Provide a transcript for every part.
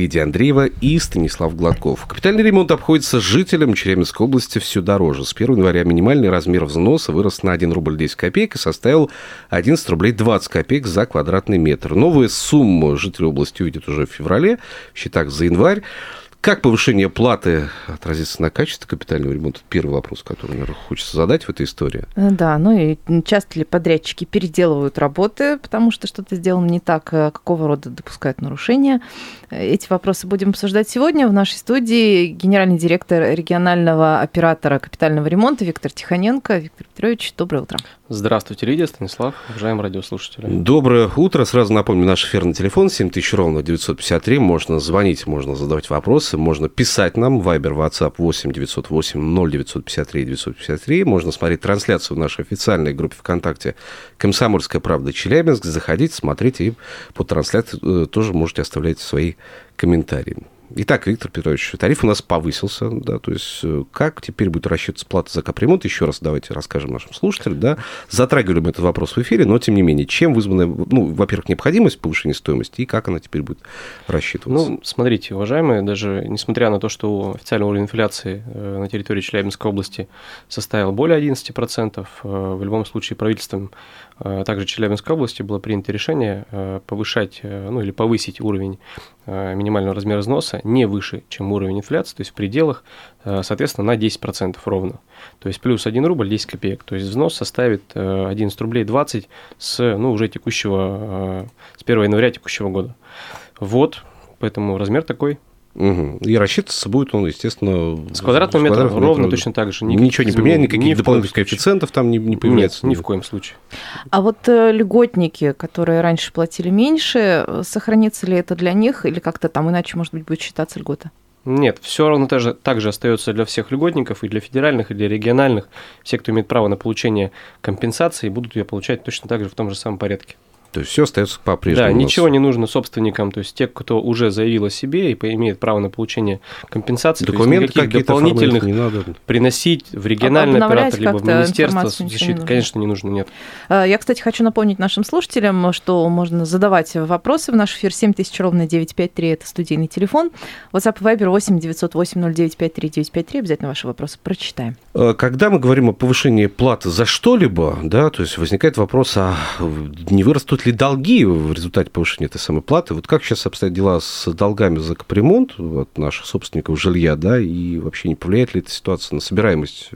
Лидия Андреева и Станислав Гладков. Капитальный ремонт обходится жителям Челябинской области все дороже. С 1 января минимальный размер взноса вырос на 1 рубль 10 копеек и составил 11 рублей 20 копеек за квадратный метр. Новые суммы жители области увидят уже в феврале, в счетах за январь. Как повышение платы отразится на качестве капитального ремонта? Первый вопрос, который, наверное, хочется задать в этой истории. Э, Да, ну и часто ли подрядчики переделывают работы, потому что что-то сделано не так, э, какого рода допускают нарушения. Эти вопросы будем обсуждать сегодня. В нашей студии генеральный директор регионального оператора капитального ремонта Виктор Тихоненко. Виктор Петрович, доброе утро. Здравствуйте, Лидия, Станислав, уважаемые радиослушатели. Доброе утро. Сразу напомню, наш эфирный телефон 7000 ровно 953. Можно звонить, можно задавать вопросы, можно писать нам. Вайбер, WhatsApp 8 908 0953 953. Можно смотреть трансляцию в нашей официальной группе ВКонтакте «Комсомольская правда Челябинск». Заходите, смотрите и по трансляции э, тоже можете оставлять свои комментарии. Итак, Виктор Петрович, тариф у нас повысился, да, то есть э, как теперь будет рассчитываться плата за капремонт, еще раз давайте расскажем нашим слушателям, да, затрагивали мы этот вопрос в эфире, но тем не менее, чем вызвана, ну, во-первых, необходимость повышения стоимости и как она теперь будет рассчитываться? Ну, смотрите, уважаемые, даже несмотря на то, что официальный уровень инфляции э, на территории Челябинской области составил более 11%, э, в любом случае правительством также Челябинской области было принято решение повышать, ну или повысить уровень минимального размера взноса не выше, чем уровень инфляции, то есть в пределах, э, соответственно, на 10% ровно. То есть плюс 1 рубль 10 копеек. То есть взнос составит э, 11 рублей 20 с, ну, уже текущего, э, с 1 января текущего года. Вот, поэтому размер такой. Мгм. И рассчитываться будет он, естественно... С квадратного метра ровно точно так же. Никаких Ничего не ни никаких в дополнительных коэффициентов там не, не появляется. Нет, ни в коем случае. А вот э, льготники, которые раньше платили меньше, сохранится ли это для них или как-то там иначе, может быть, будет считаться льгота? Нет, все равно также, также остается для всех льготников, и для федеральных, и для региональных. Все, кто имеет право на получение компенсации, будут ее получать точно так же в том же самом порядке. То есть все остается по-прежнему. Да, ничего не нужно собственникам, то есть те, кто уже заявил о себе и имеет право на получение компенсации, то есть Документы никаких какие-то дополнительных не надо. приносить в региональный Обновлять оператор, либо в Министерство не защиты, нужно. конечно, не нужно, нет. Э, Я, кстати, хочу напомнить нашим слушателям, что можно задавать вопросы в наш эфир 7000 ровно 953, это студийный телефон. WhatsApp и Viber 8 908 0953 953. Обязательно ваши вопросы прочитаем. Э, Когда мы говорим о повышении платы за что-либо, да, то есть возникает вопрос, а не вырастут ли долги в результате повышения этой самой платы? Вот как сейчас обстоят дела с долгами за капремонт вот, наших собственников жилья, да, и вообще не повлияет ли эта ситуация на собираемость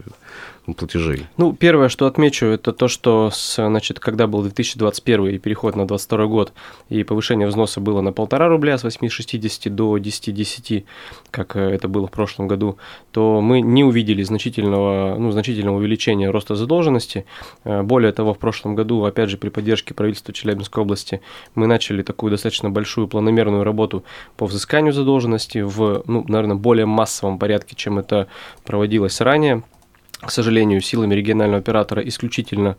платежей? Ну, первое, что отмечу, это то, что, с, значит, когда был 2021 и переход на 2022 год, и повышение взноса было на полтора рубля с 8,60 до 10,10, как э, это было в прошлом году, то мы не увидели значительного, ну, значительного увеличения роста задолженности. Э, Более того, в прошлом году, опять же, при поддержке правительства Челябинской области, мы начали такую достаточно большую планомерную работу по взысканию задолженности в, ну, наверное, более массовом порядке, чем это проводилось ранее к сожалению, силами регионального оператора исключительно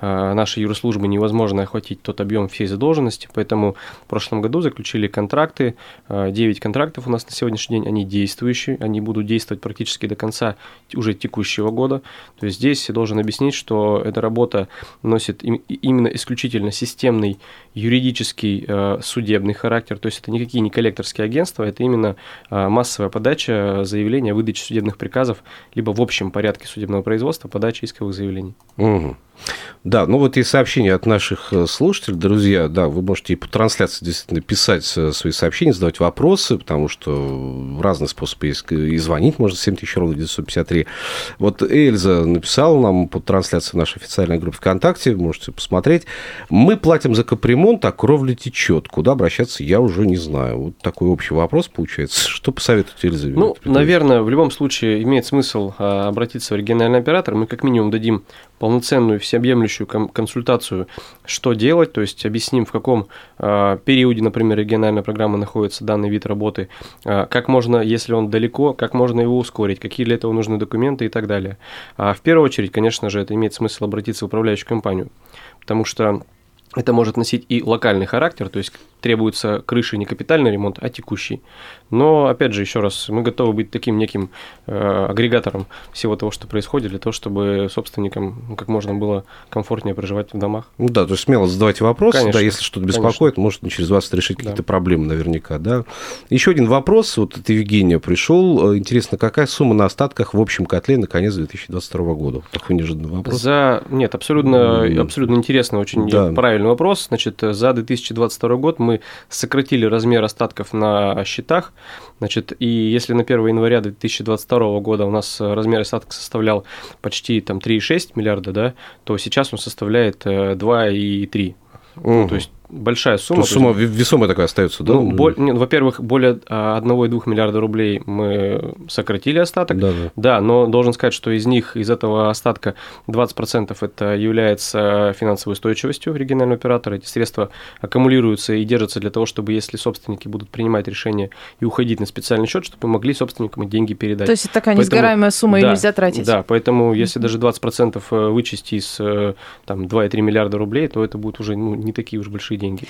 э, нашей юрослужбы невозможно охватить тот объем всей задолженности, поэтому в прошлом году заключили контракты, э, 9 контрактов у нас на сегодняшний день, они действующие, они будут действовать практически до конца уже текущего года. То есть здесь я должен объяснить, что эта работа носит именно исключительно системный юридический э, судебный характер, то есть это никакие не коллекторские агентства, это именно э, массовая подача заявления о выдаче судебных приказов, либо в общем порядке судебного производства подача исковых заявлений. Мгм. Да, ну вот и сообщения от наших э, слушателей, друзья, да, вы можете и по трансляции действительно писать э, свои сообщения, задавать вопросы, потому что разные способы есть, и звонить можно 7000 ровно 953. Вот Эльза написала нам по трансляции в нашей официальной группе ВКонтакте, можете посмотреть. Мы платим за капремонт, а кровля течет. Куда обращаться, я уже не знаю. Вот такой общий вопрос получается. Что посоветуете, Эльза? Ну, наверное, в любом случае имеет смысл а, обратиться в региональный оператор. Мы как минимум дадим полноценную всеобъемлющую кон- консультацию, что делать, то есть объясним, в каком а, периоде, например, региональная программа находится данный вид работы, а, как можно, если он далеко, как можно его ускорить, какие для этого нужны документы и так далее. А в первую очередь, конечно же, это имеет смысл обратиться в управляющую компанию, потому что это может носить и локальный характер, то есть требуется крыши не капитальный ремонт, а текущий. Но, опять же, еще раз, мы готовы быть таким неким э, агрегатором всего того, что происходит, для того, чтобы собственникам ну, как можно было комфортнее проживать в домах. Ну да, то есть смело задавайте вопросы, Конечно, да, если что-то беспокоит, может через вас решить Да. какие-то проблемы наверняка, да. Еще один вопрос, вот от Евгения пришел. Э, Интересно, какая сумма на остатках в общем котле на конец 2022 года? Такой неожиданный вопрос. За... Нет, абсолютно, абсолютно интересный, очень Да. правильный вопрос. Значит, за 2022 год мы сократили размер остатков на счетах. Значит, и если на 1 января 2022 года у нас э, размер остатка составлял почти там 3,6 миллиарда, да, то сейчас он составляет э, 2,3. Мгм. То есть большая То сумма. есть сумма ве- весомая такая остается, да? Ну, боль- нет, во-первых, более а, 1,2 миллиарда рублей мы сократили остаток. Да, да. Да, но должен сказать, что из них, из этого остатка 20% это является финансовой устойчивостью регионального оператора. Эти средства аккумулируются и держатся для того, чтобы если собственники будут принимать решение и уходить на специальный счет, чтобы могли собственникам эти деньги передать. То есть это такая Поэтому- несгораемая сумма, ее Да, нельзя тратить. Да, поэтому если даже 20% вычесть из э, там, 2,3 миллиарда рублей, то это будут уже ну, не такие уж большие деньги.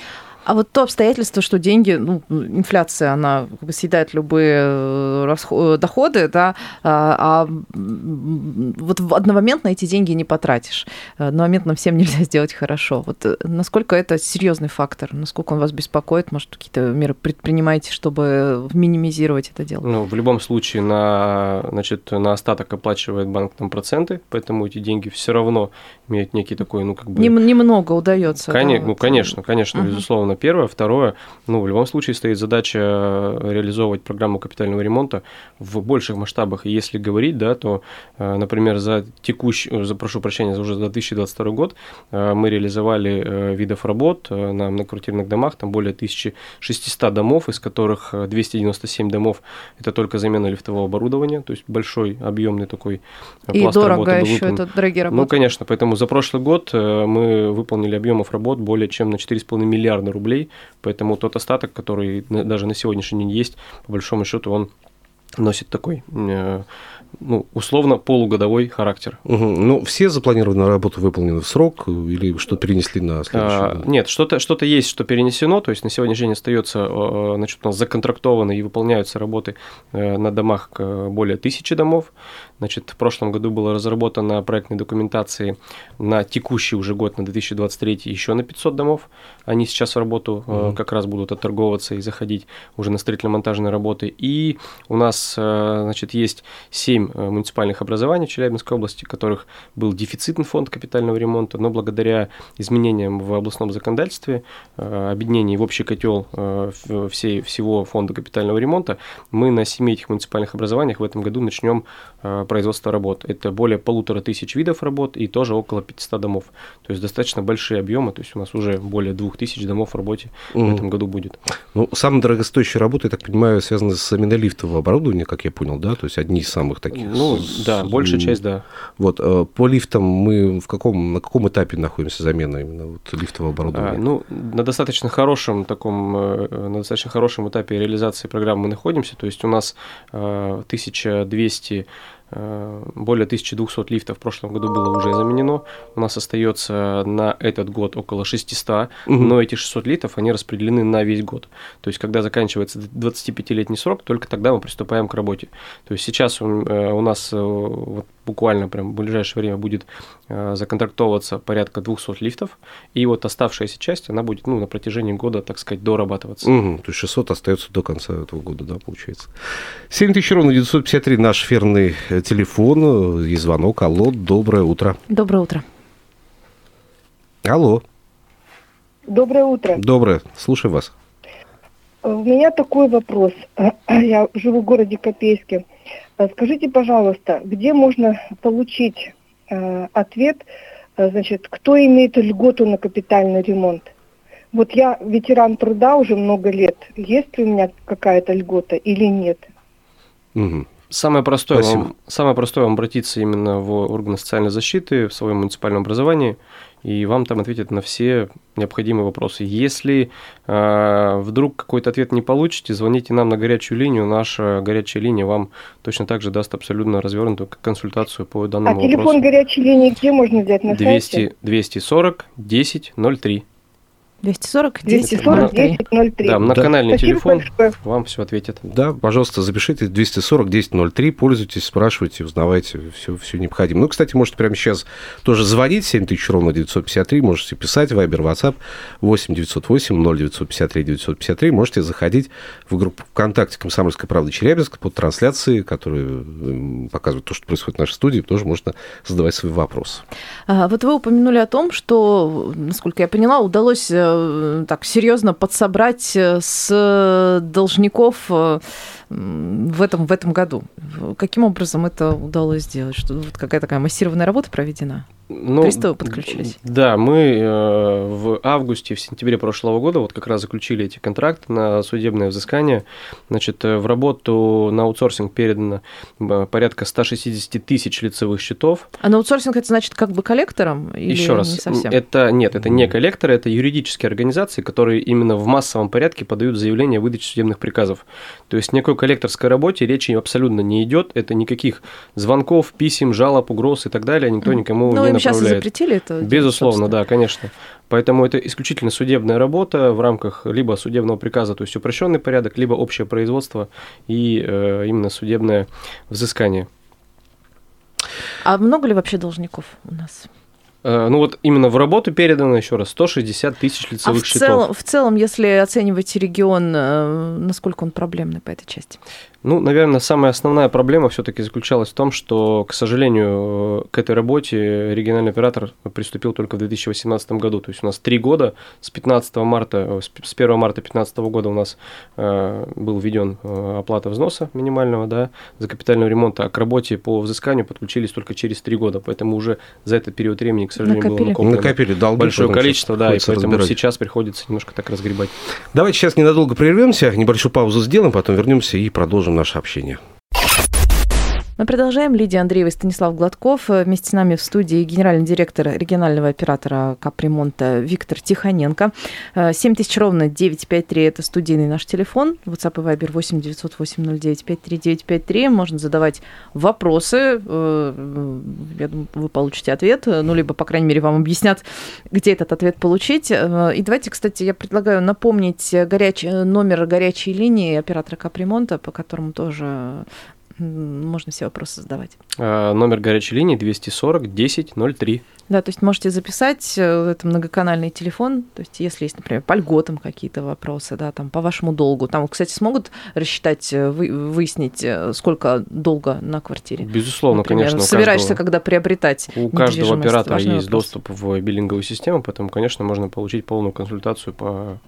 А вот то обстоятельство, что деньги, ну, инфляция, она как бы съедает любые э, расхо- э, доходы, да, а, а, вот одномоментно эти деньги не потратишь. Одномоментно всем нельзя сделать хорошо. Вот э, насколько это серьезный фактор, насколько он вас беспокоит, может, какие-то меры предпринимаете, чтобы минимизировать это дело? Ну, в любом случае на, значит, на остаток оплачивает банк там проценты, поэтому эти деньги все равно имеют некий такой, ну, как бы... Нем- немного удается. да, Коне- ну, вот. конечно, конечно, Мгм. безусловно. Первое. Второе, ну, в любом случае стоит задача э, реализовывать программу капитального ремонта в больших масштабах. И если говорить, да, то, э, например, за текущий, э, за, прошу прощения, за уже за 2022 год мы реализовали видов работ на многоквартирных домах, там более 1600 домов, из которых э, 297 домов это только замена лифтового оборудования, то есть большой, объемный такой И пласт дорого работы еще, это дорогие Ну, работы. конечно, поэтому за прошлый год мы выполнили объемов работ более чем на 4,5 миллиарда рублей, поэтому тот остаток, который даже на сегодняшний день есть, по большому счету, он носит такой, э, ну, условно, полугодовой характер. Мгм. Ну, все запланированные работы выполнены в срок э, или что перенесли на следующий А, год? Нет, что-то что есть, что перенесено, то есть на сегодняшний день остается, э, значит, у нас законтрактованы и выполняются работы э, на домах э, более тысячи домов. Значит, в прошлом году было разработано проектной документации на текущий уже год, на 2023, еще на 500 домов. Они сейчас в работу э, Мгм. как раз будут отторговываться и заходить уже на строительно-монтажные работы. И у нас, э, значит, есть 7 муниципальных образований в Челябинской области, в которых был дефицитный фонд капитального ремонта, но благодаря изменениям в областном законодательстве, э, объединении в общий котел э, в- всей, всего фонда капитального ремонта, мы на 7 этих муниципальных образованиях в этом году начнем э, производство работ. Это более полутора тысяч видов работ и тоже около 500 домов. То есть достаточно большие объемы, то есть у нас уже более 2000 домов в работе в Мгм. этом году будет. Ну, самая дорогостоящая работа, я так понимаю, связана с заменой лифтового оборудования, как я понял, да? То есть одни из самых таких. Ну, С- да, большая часть, да. Вот, э, по лифтам мы в каком, на каком этапе находимся замена именно вот лифтового оборудования? А, ну, на достаточно хорошем таком, э, на достаточно хорошем этапе реализации программы мы находимся. То есть у нас э, 1200 э, более 1200 лифтов в прошлом году было уже заменено. У нас остается на этот год около 600, Мгм. но эти 600 лифтов, они распределены на весь год. То есть, когда заканчивается 25-летний срок, только тогда мы приступаем к работе. То есть, сейчас у, э, у нас э, вот буквально прям в ближайшее время будет э, законтрактовываться порядка 200 лифтов, и вот оставшаяся часть, она будет ну, на протяжении года, так сказать, дорабатываться. Мгм, то есть 600 остается до конца этого года, да, получается. 7000 ровно 953 наш эфирный э, телефон, э, и звонок. Алло, доброе утро. Доброе утро. Алло, Доброе утро. доброе, слушаю вас. У меня такой вопрос. Я живу в городе Копейске. Э, Скажите, пожалуйста, где можно получить э, ответ, э, значит, кто имеет льготу на капитальный ремонт? Вот я ветеран труда уже много лет. Есть ли у меня какая-то льгота или нет? Самое простое, Спасибо. вам, самое простое вам обратиться именно в органы социальной защиты, в своем муниципальном образовании, и вам там ответят на все необходимые вопросы. Если э, вдруг какой-то ответ не получите, звоните нам на горячую линию. Наша горячая линия вам точно так же даст абсолютно развернутую консультацию по А данному телефон вопросу. горячей линии где можно взять на 200, сайте? 240 10 03. 240 240 10 1003. Да, на Да. канальный Спасибо телефон большое. вам все ответят. Да, пожалуйста, запишите 240 1003, пользуйтесь, спрашивайте, узнавайте, все, все необходимо. Ну, кстати, можете прямо сейчас тоже звонить, 7000 ровно 953, можете писать, Вайбер, WhatsApp 8 908 0953 953, можете заходить в группу ВКонтакте «Комсомольская правда Челябинск» под трансляцией, которые показывают то, что происходит в нашей студии, тоже можно задавать свои вопросы. А, Вот вы упомянули о том, что, насколько я поняла, удалось э, так серьезно подсобрать э, с должников э, м, в этом, в этом году. Каким образом это удалось сделать? Что вот какая такая массированная работа проведена? Ну, Приставы подключились? Да, мы э, в августе, в сентябре прошлого года вот как раз заключили эти контракты на судебное взыскание. Значит, э, в работу на аутсорсинг передано э, порядка 160 тысяч лицевых счетов. А на аутсорсинг это значит как бы коллектором? Или Еще раз, не совсем? это нет, это не коллекторы, это юридические организации, которые именно в массовом порядке подают заявление о выдаче судебных приказов. То есть никакой коллекторской работе речи абсолютно не идет. Это никаких звонков, писем, жалоб, угроз и так далее никто никому Ну, не сейчас и запретили это? Безусловно, собственно. да, конечно. Поэтому это исключительно судебная работа в рамках либо судебного приказа, то есть упрощенный порядок, либо общее производство и э, именно судебное взыскание. А много ли вообще должников у нас? Э, ну вот именно в работу передано еще раз 160 тысяч А лицевых в счетов. целом, в целом, если оценивать регион, э, насколько он проблемный по этой части? Ну, наверное, самая основная проблема все-таки заключалась в том, что, к сожалению, к этой работе региональный оператор приступил только в 2018 году. То есть у нас три года с 15 марта, э, с п- с 1 марта 2015 года у нас э, был введен э, оплата взноса минимального да, за капитальный ремонт, а к работе по взысканию подключились только через три года. Поэтому уже за этот период времени, к сожалению, Накопили. было накоплено Накопили долги. большое количество, да, и поэтому разбирать. сейчас приходится немножко так разгребать. Давайте сейчас ненадолго прервемся, небольшую паузу сделаем, потом вернемся и продолжим наше общение. Мы продолжаем. Лидия Андреева и Станислав Гладков. Э, Вместе с нами в студии генеральный директор регионального оператора капремонта Виктор Тихоненко. Э, 7000 ровно 953 – это студийный наш телефон. WhatsApp и Viber 8 908 0953 953. Можно задавать вопросы. Э, Я думаю, вы получите ответ. э, Ну, либо, по крайней мере, вам объяснят, где этот ответ получить. Э, И давайте, кстати, я предлагаю напомнить горячий, номер горячей линии оператора капремонта, по которому тоже можно все вопросы задавать. Э, Номер горячей линии 240 1003. Да, то есть можете записать, э, это многоканальный телефон, то есть если есть, например, по льготам какие-то вопросы, да, там по вашему долгу, там, кстати, смогут рассчитать, э, вы- выяснить, сколько долга на квартире? Безусловно, Например, конечно. собираешься, каждого- когда приобретать У каждого оператора есть вопрос. доступ в биллинговую систему, поэтому, конечно, можно получить полную консультацию по...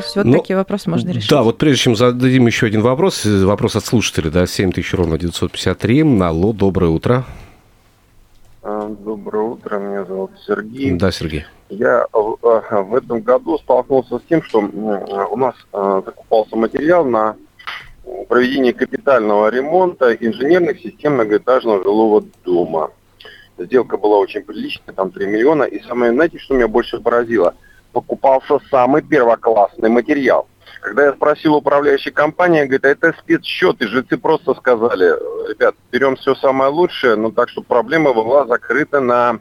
То есть вот Ну, такие вопросы можно решить. Да, вот прежде чем зададим еще один вопрос, вопрос от слушателя, да, 7000 ровно 953. Алло, доброе утро. А, Доброе утро, меня зовут Сергей. Да, Сергей. Я э, э, в этом году столкнулся с тем, что у нас закупался материал на проведение капитального ремонта инженерных систем многоэтажного жилого дома. Сделка была очень приличная, там 3 миллиона. И самое, знаете, что меня больше поразило? Покупался самый первоклассный материал. Когда я спросил управляющей компании, говорит, а это спецсчет, и жильцы просто сказали, ребят, берем все самое лучшее, но так, чтобы проблема была закрыта на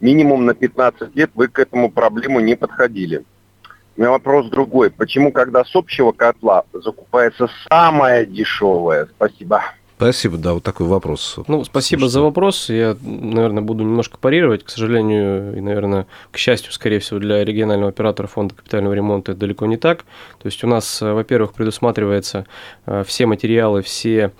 минимум на 15 лет, вы к этому проблему не подходили. У меня вопрос другой. Почему, когда с общего котла закупается самое дешевое? Спасибо. Спасибо, да, вот такой вопрос. Ну, спасибо Слушайте. за вопрос. Я, наверное, буду немножко парировать. К сожалению, и, наверное, к счастью, скорее всего, для регионального оператора фонда капитального ремонта это далеко не так. То есть у нас, э, во-первых, предусматривается э, все материалы, все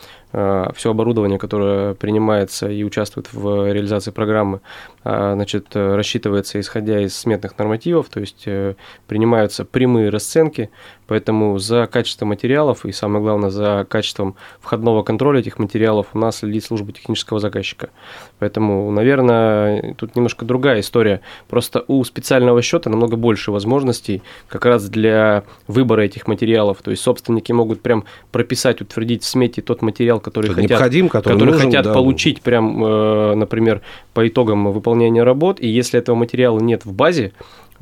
все оборудование, которое принимается и участвует в реализации программы, значит, э, рассчитывается исходя из сметных нормативов, то есть э, принимаются прямые расценки, поэтому за качество материалов и, самое главное, за качеством входного контроля этих материалов у нас следит служба технического заказчика. Поэтому, наверное, тут немножко другая история. Просто у специального счета намного больше возможностей как раз для выбора этих материалов. То есть собственники могут прям прописать, утвердить в смете тот материал, который Который хотят, необходим, который которые нужен, хотят да. получить прям, э, например, по итогам выполнения работ. И если этого материала нет в базе,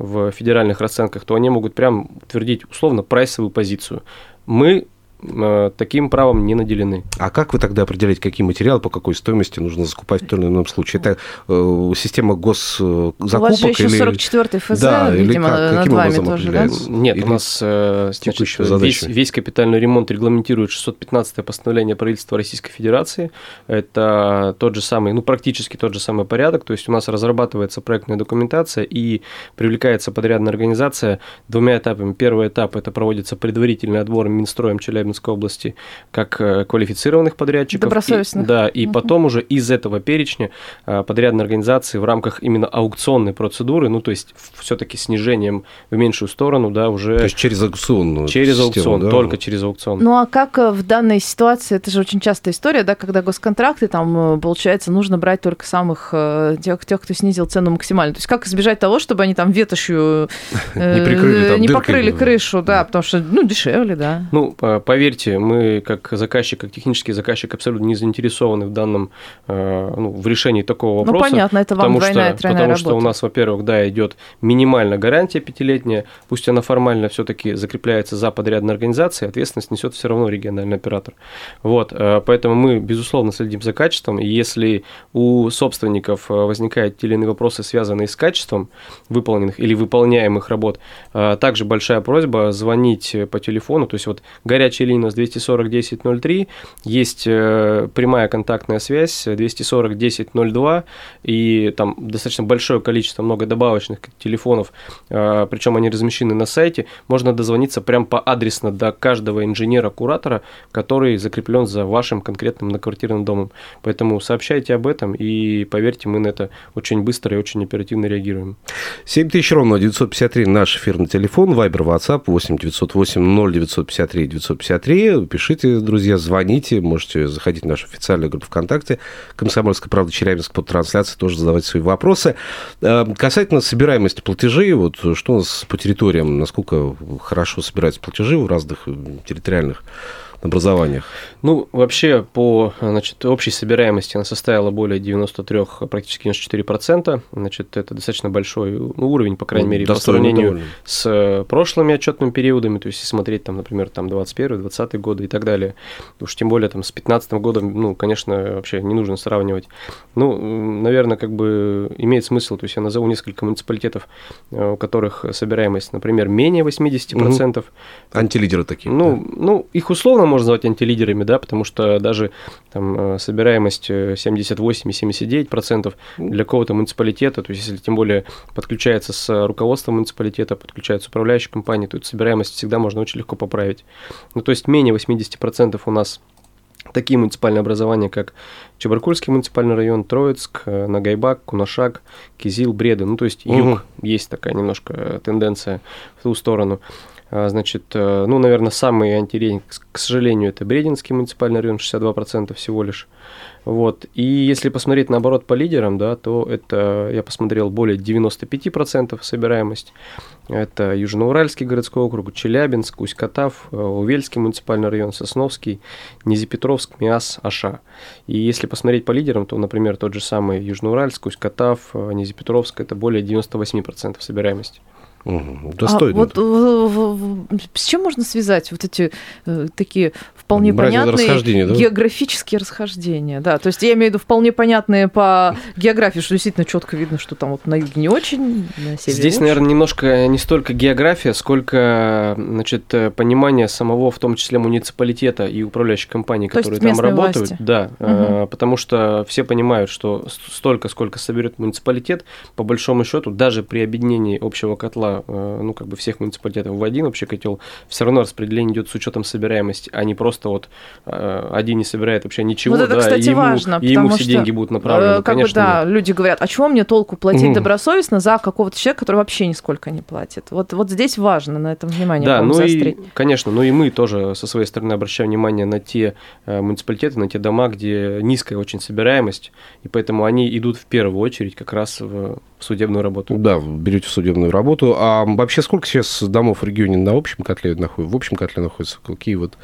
в федеральных расценках, то они могут прям утвердить условно прайсовую позицию. Мы таким правом не наделены. А как вы тогда определяете, какие материалы, по какой стоимости нужно закупать в том или ином случае? Это э, система госзакупок? У вас же еще или... 44-й ФЗ, Да, или видимо, как? над Каким вами образом тоже, да? определяется? Нет, Или у нас э, значит, весь, весь капитальный ремонт регламентирует 615 постановление правительства Российской Федерации. Это тот же самый, ну, практически тот же самый порядок. То есть у нас разрабатывается проектная документация и привлекается подрядная организация двумя этапами. Первый этап – это проводится предварительный отбор Минстроем Челябинской области как э, квалифицированных подрядчиков. Добросовестных. И, да, и Мгм. потом уже из этого перечня э, подрядной организации в рамках именно аукционной процедуры, ну, то есть все-таки снижением в меньшую сторону, да, уже То есть через аукционную через систему, аукцион, да? только через аукцион. Ну а как э, в данной ситуации, это же очень частая история, да, когда госконтракты, там, получается, нужно брать только самых тех, тех, кто снизил цену максимально. То есть как избежать того, чтобы они там ветошью Не прикрыли там не покрыли крышу, да, потому что, ну, дешевле, да. Ну, э, поверьте, мы как заказчик, как технический заказчик абсолютно не заинтересованы в данном, э, ну, в решении такого Ну, вопроса. понятно, это вам потому двойная, что, потому что у работа. нас, во-первых, да, идет минимальная гарантия пятилетняя, пусть она формально все-таки закрепляется за подрядной организацией, ответственность несет все равно региональный оператор. Вот, э, поэтому мы, безусловно, следим за качеством, и если у собственников э, возникают те или иные вопросы, связанные с качеством выполненных или выполняемых работ, также большая просьба звонить по телефону, то есть вот горячая нас 240 1003, есть э, прямая контактная связь 240 1002, и там достаточно большое количество, много добавочных телефонов, э, причем они размещены на сайте, можно дозвониться прям по адресно до каждого инженера-куратора, который закреплен за вашим конкретным многоквартирным домом. Поэтому сообщайте об этом, и поверьте, мы на это очень быстро и очень оперативно реагируем. 7000 ровно 953 наш эфирный телефон, Вайбер, WhatsApp 8 908 0953 953. Пишите, друзья, звоните, можете заходить в нашу официальную группу ВКонтакте «Комсомольская правда Челябинск» под трансляцией, тоже задавать свои вопросы. Э, Касательно собираемости платежей, вот что у нас по территориям, насколько хорошо собираются платежи в разных э, территориальных образованиях? Ну, вообще, по значит, общей собираемости она составила более 93, практически 94%. Значит, это достаточно большой ну, уровень, по крайней Ну, мере, по сравнению довольно. с э, прошлыми отчетными периодами, то есть если смотреть, там, например, там 21 20 годы и так далее. Уж тем более там с 15 годом, ну, конечно, вообще не нужно сравнивать. Ну, наверное, как бы имеет смысл, то есть я назову несколько муниципалитетов, э, у которых собираемость, например, менее 80%. Антилидеры такие. Ну, ну, их условно можно назвать антилидерами, да, потому что даже там э, собираемость э, 78-79% для какого-то муниципалитета, то есть если тем более подключается с руководством муниципалитета, подключается управляющая компания, то эту собираемость всегда можно очень легко поправить. Ну, то есть менее 80% у нас такие муниципальные образования, как Чебаркульский муниципальный район, Троицк, э, Нагайбак, Кунашак, Кизил, Бреды. Ну, то есть юг, Мгм. есть такая немножко э, тенденция в ту сторону. А, Значит, э, ну, наверное, самый антирейтинг, к сожалению, это Брединский муниципальный район, 62% всего лишь. Вот. И если посмотреть наоборот по лидерам, да, то это, я посмотрел, более 95% собираемость. Это Южноуральский городской округ, Челябинск, Усть-Катав, Увельский муниципальный район, Сосновский, Низепетровск, Миас, Аша. И если посмотреть по лидерам, то, например, тот же самый Южноуральск, Усть-Катав, э, Низепетровск, это более 98% собираемости. А Достойно. вот э, в- в- с чем можно связать вот эти э, такие вполне Брать это понятные расхождения, да? географические расхождения? Да, то есть я имею в виду вполне понятные по географии, что действительно четко видно, что там вот на юге не очень, на севере Здесь, лучше. наверное, немножко не столько география, сколько значит, э, понимание самого, в том числе муниципалитета и управляющей компании, То есть которые там работают. власти. Да, э, потому что все понимают, что столько, сколько соберет муниципалитет, по большому счету, даже при объединении общего котла, э, ну, как бы всех муниципалитетов в один общий котел, все равно распределение идет с учетом собираемости, а не просто вот э, один не собирает вообще ничего, вот это, да, кстати, и ему, важно, и ему все что, деньги будут направлены. Э, Как Конечно, бы, да, нет. люди говорят, а чего мне толку платить Мгм. добросовестно за какого-то человека, который вообще нисколько не платит? Вот, вот здесь важно на этом внимание Да, ну заострить. и, конечно, ну и мы тоже со своей стороны обращаем внимание на те муниципалитеты, на те дома, где низкая очень собираемость, и поэтому они идут в первую очередь как раз в в судебную работу. Да, берете в судебную работу. А вообще сколько сейчас домов в регионе на общем котле находится? В общем котле находится? Какие вот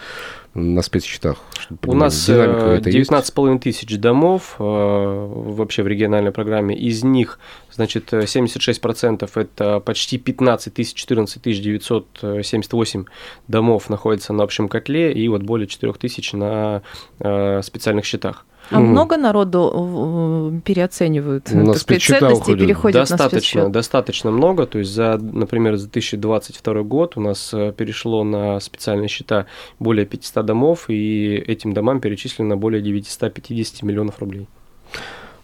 на спецсчетах? У нас динамика э, эта есть? 19,5 тысяч домов э, вообще в региональной программе. Из них, значит, э, 76% это почти 15 тысяч, 14 тысяч 978 домов находятся на общем котле, и вот более 4 тысяч на э, специальных счетах. А много народу э, переоценивают, На сказать, ценности и переходят на достаточно, спецсчет? достаточно много. То есть, за, например, за 2022 год у нас э, перешло на специальные счета более 500 домов, и этим домам перечислено более 950 миллионов рублей.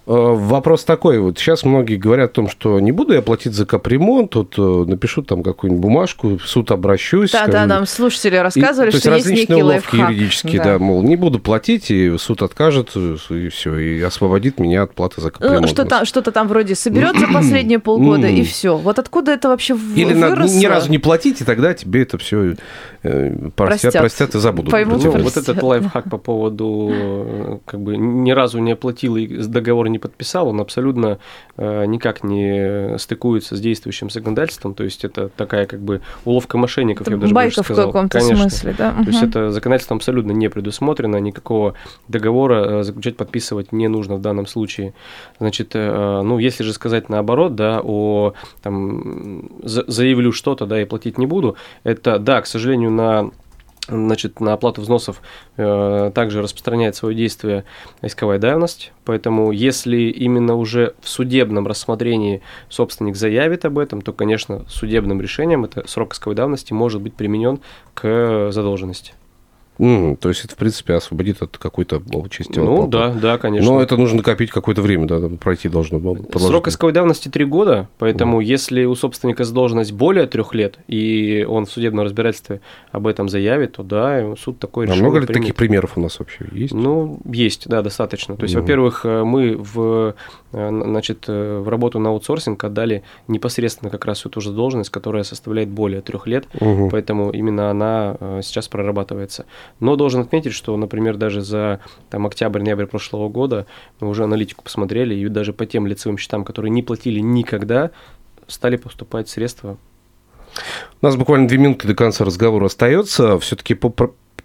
Э, Вопрос такой, вот сейчас многие говорят о том, что не буду я платить за капремонт, вот э, напишу там какую-нибудь бумажку, в суд обращусь. Да, да, нам слушатели И- рассказывали, то что есть различные некий уловки лайфхак. юридические, Да. да. мол, не буду платить, и суд откажет, э, и все, и освободит меня от платы за капремонт. Ну, что там, что-то там вроде соберет за последние полгода, и все. Вот откуда это вообще в- Или выросло? ни разу не платить, и тогда тебе это все простят, Простят. простят и забудут. Поймут Ну, простят, вот этот лайфхак по поводу, как бы, ни разу не оплатил и договор не подписал, он абсолютно э, никак не стыкуется с действующим законодательством, то есть это такая, как бы, уловка мошенников, Это я бы даже больше байка в сказал. каком-то Конечно. смысле, да? То есть Мгм. это законодательством абсолютно не предусмотрено, никакого договора э, заключать, подписывать не нужно в данном случае. Значит, э, ну, если же сказать наоборот, да, о, там, за- заявлю что-то, да, и платить не буду, это, да, к сожалению, на Значит, на оплату взносов э, также распространяет свое действие исковая давность, поэтому если именно уже в судебном рассмотрении собственник заявит об этом, то, конечно, судебным решением это срок исковой давности может быть применен к задолженности. М, то есть это, в принципе, освободит от какой-то части. Ну да, да, конечно. Но это нужно накопить какое-то время, да, пройти должно. было Срок исковой давности 3 года, поэтому если у собственника задолженность более трех лет, и он в судебном разбирательстве об этом заявит, то да, суд такое А решение много ли примет. таких примеров у нас вообще есть? Ну, есть, да, достаточно. То есть, Мгм. во-первых, э, мы в, значит, э, в работу на аутсорсинг отдали непосредственно как раз эту же должность, которая составляет более трех лет, Мгм. поэтому именно она э, сейчас прорабатывается. Но должен отметить, что, например, даже за там, октябрь-ноябрь прошлого года мы уже аналитику посмотрели, и даже по тем лицевым счетам, которые не платили никогда, стали поступать средства. У нас буквально две минуты до конца разговора остается. Все-таки по,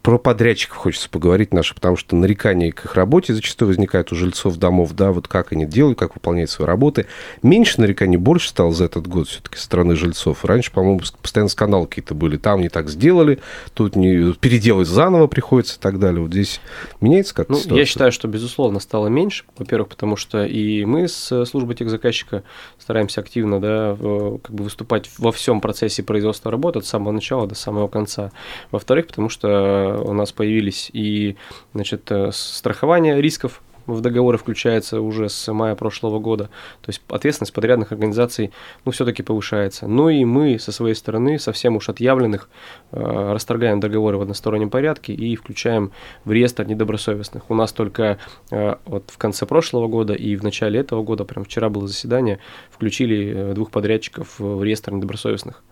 про, подрядчиков хочется поговорить наши, потому что нарекания к их работе зачастую возникают у жильцов домов, да, вот как они делают, как выполняют свои работы. Меньше нареканий, больше стало за этот год все-таки со стороны жильцов. Раньше, по-моему, постоянно скандалы какие-то были. Там не так сделали, тут не переделать заново приходится и так далее. Вот здесь меняется как-то Ну, ситуация? я считаю, что, безусловно, стало меньше. Во-первых, потому что и мы с э, службой техзаказчика стараемся активно да, как бы выступать во всем процессе производства работы от самого начала до самого конца. Во-вторых, потому что у нас появились и значит, э, страхование рисков в договоры включается уже с мая прошлого года. То есть ответственность подрядных организаций ну, все-таки повышается. Ну и мы со своей стороны, совсем уж отъявленных, э, расторгаем договоры в одностороннем порядке и включаем в реестр недобросовестных. У нас только э, вот в конце прошлого года и в начале этого года, прям вчера было заседание, включили э, двух подрядчиков в реестр недобросовестных.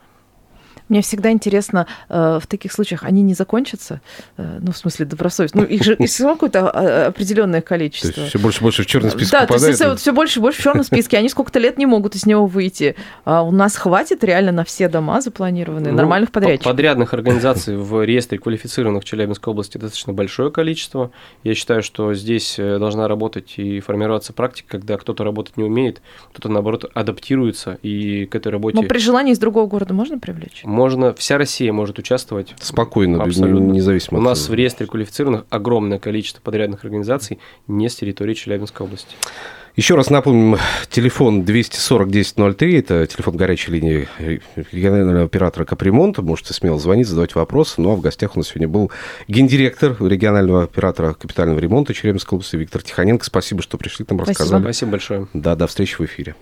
Мне всегда интересно, э, в таких случаях они не закончатся? Э, Ну, в смысле, добросовестно. Ну, их же их равно какое-то э, определенное То количество. есть все больше и больше в черный список да, то попадает. есть все, больше и больше в черном списке. Они сколько-то лет не могут из него выйти. А у нас хватит реально на все дома запланированные, Ну, нормальных по- подрядчиков. Подрядных организаций в реестре квалифицированных в Челябинской области достаточно большое количество. Я считаю, что здесь э, должна работать и формироваться практика, когда кто-то работать не умеет, кто-то, наоборот, адаптируется и к этой работе Но при желании из другого города можно привлечь? Можно, вся Россия может участвовать. Спокойно, Абсолютно. независимо У нас в реестре квалифицированных огромное количество подрядных организаций не с территории Челябинской области. Еще раз напомним, телефон 240-1003, это телефон горячей линии регионального оператора капремонта. Можете смело звонить, задавать вопросы. Ну а в гостях у нас сегодня был гендиректор регионального оператора капитального ремонта Челябинской области Виктор Тихоненко. Спасибо, что пришли, там Спасибо. рассказали. Спасибо большое. Да, до встречи в эфире.